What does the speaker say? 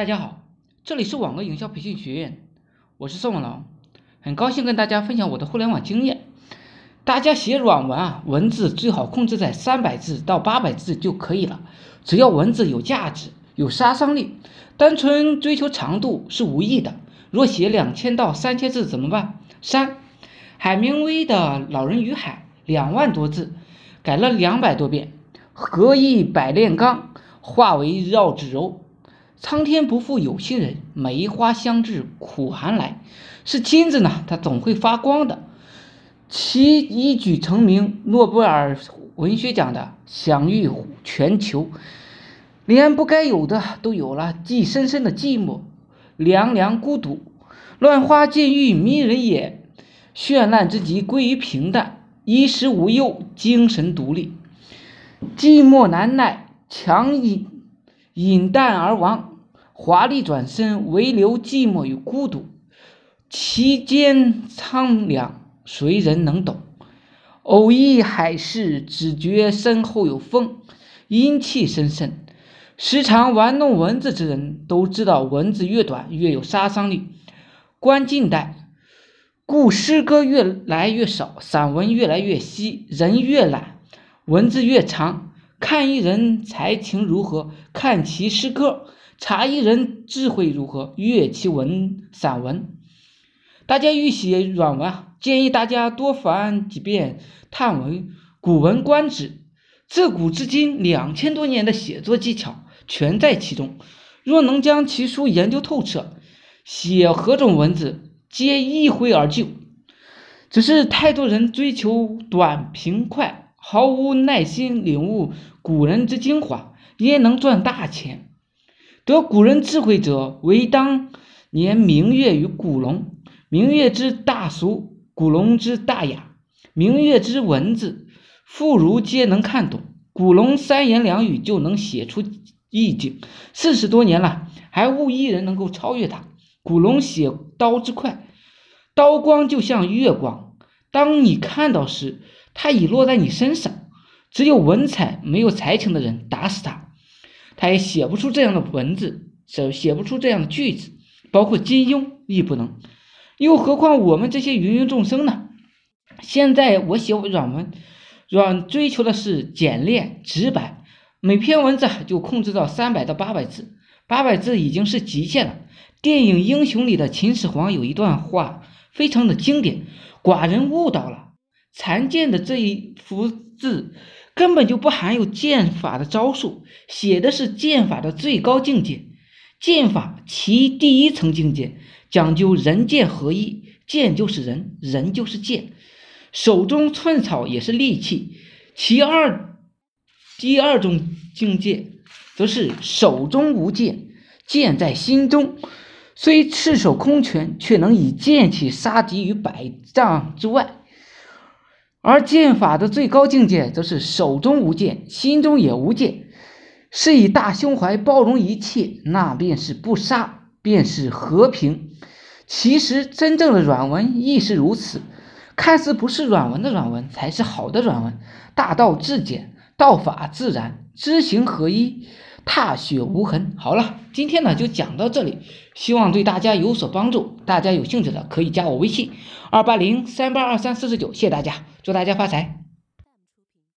大家好，这里是网络营销培训学院，我是宋文龙，很高兴跟大家分享我的互联网经验。大家写软文啊，文字最好控制在三百字到八百字就可以了，只要文字有价值、有杀伤力，单纯追求长度是无益的。若写两千到三千字怎么办？三。海明威的《老人与海》两万多字，改了两百多遍。何以百炼钢，化为绕指柔。苍天不负有心人，梅花香自苦寒来。是金子呢，它总会发光的。其一举成名，诺贝尔文学奖的享誉全球，连不该有的都有了。既深深的寂寞，凉凉孤独。乱花渐欲迷人眼，绚烂之极归于平淡。衣食无忧，精神独立。寂寞难耐，强饮饮淡而亡。华丽转身，唯留寂寞与孤独，其间苍凉，谁人能懂？偶遇海市，只觉身后有风，阴气深深。时常玩弄文字之人都知道，文字越短越有杀伤力。观近代，故诗歌越来越少，散文越来越稀，人越懒，文字越长。看一人才情如何，看其诗歌。查一人智慧如何，阅其文散文。大家欲写软文，建议大家多翻几遍探文、古文观止。自古至今两千多年的写作技巧全在其中。若能将其书研究透彻，写何种文字皆一挥而就。只是太多人追求短平快，毫无耐心领悟古人之精华，焉能赚大钱？得古人智慧者，唯当年明月与古龙。明月之大俗，古龙之大雅。明月之文字，妇孺皆能看懂；古龙三言两语就能写出意境。四十多年了，还无一人能够超越他。古龙写刀之快，刀光就像月光，当你看到时，它已落在你身上。只有文采没有才情的人，打死他。他也写不出这样的文字，写写不出这样的句子，包括金庸亦不能，又何况我们这些芸芸众生呢？现在我写软文，软追求的是简练直白，每篇文字就控制到三百到八百字，八百字已经是极限了。电影《英雄》里的秦始皇有一段话非常的经典：“寡人悟到了，残剑的这一幅字。”根本就不含有剑法的招数，写的是剑法的最高境界。剑法其第一层境界讲究人剑合一，剑就是人，人就是剑。手中寸草也是利器。其二，第二种境界则是手中无剑，剑在心中。虽赤手空拳，却能以剑气杀敌于百丈之外。而剑法的最高境界，则是手中无剑，心中也无剑，是以大胸怀包容一切，那便是不杀，便是和平。其实，真正的软文亦是如此，看似不是软文的软文，才是好的软文。大道至简，道法自然，知行合一，踏雪无痕。好了，今天呢就讲到这里，希望对大家有所帮助。大家有兴趣的可以加我微信：二八零三八二三四四九，谢谢大家。祝大家发财！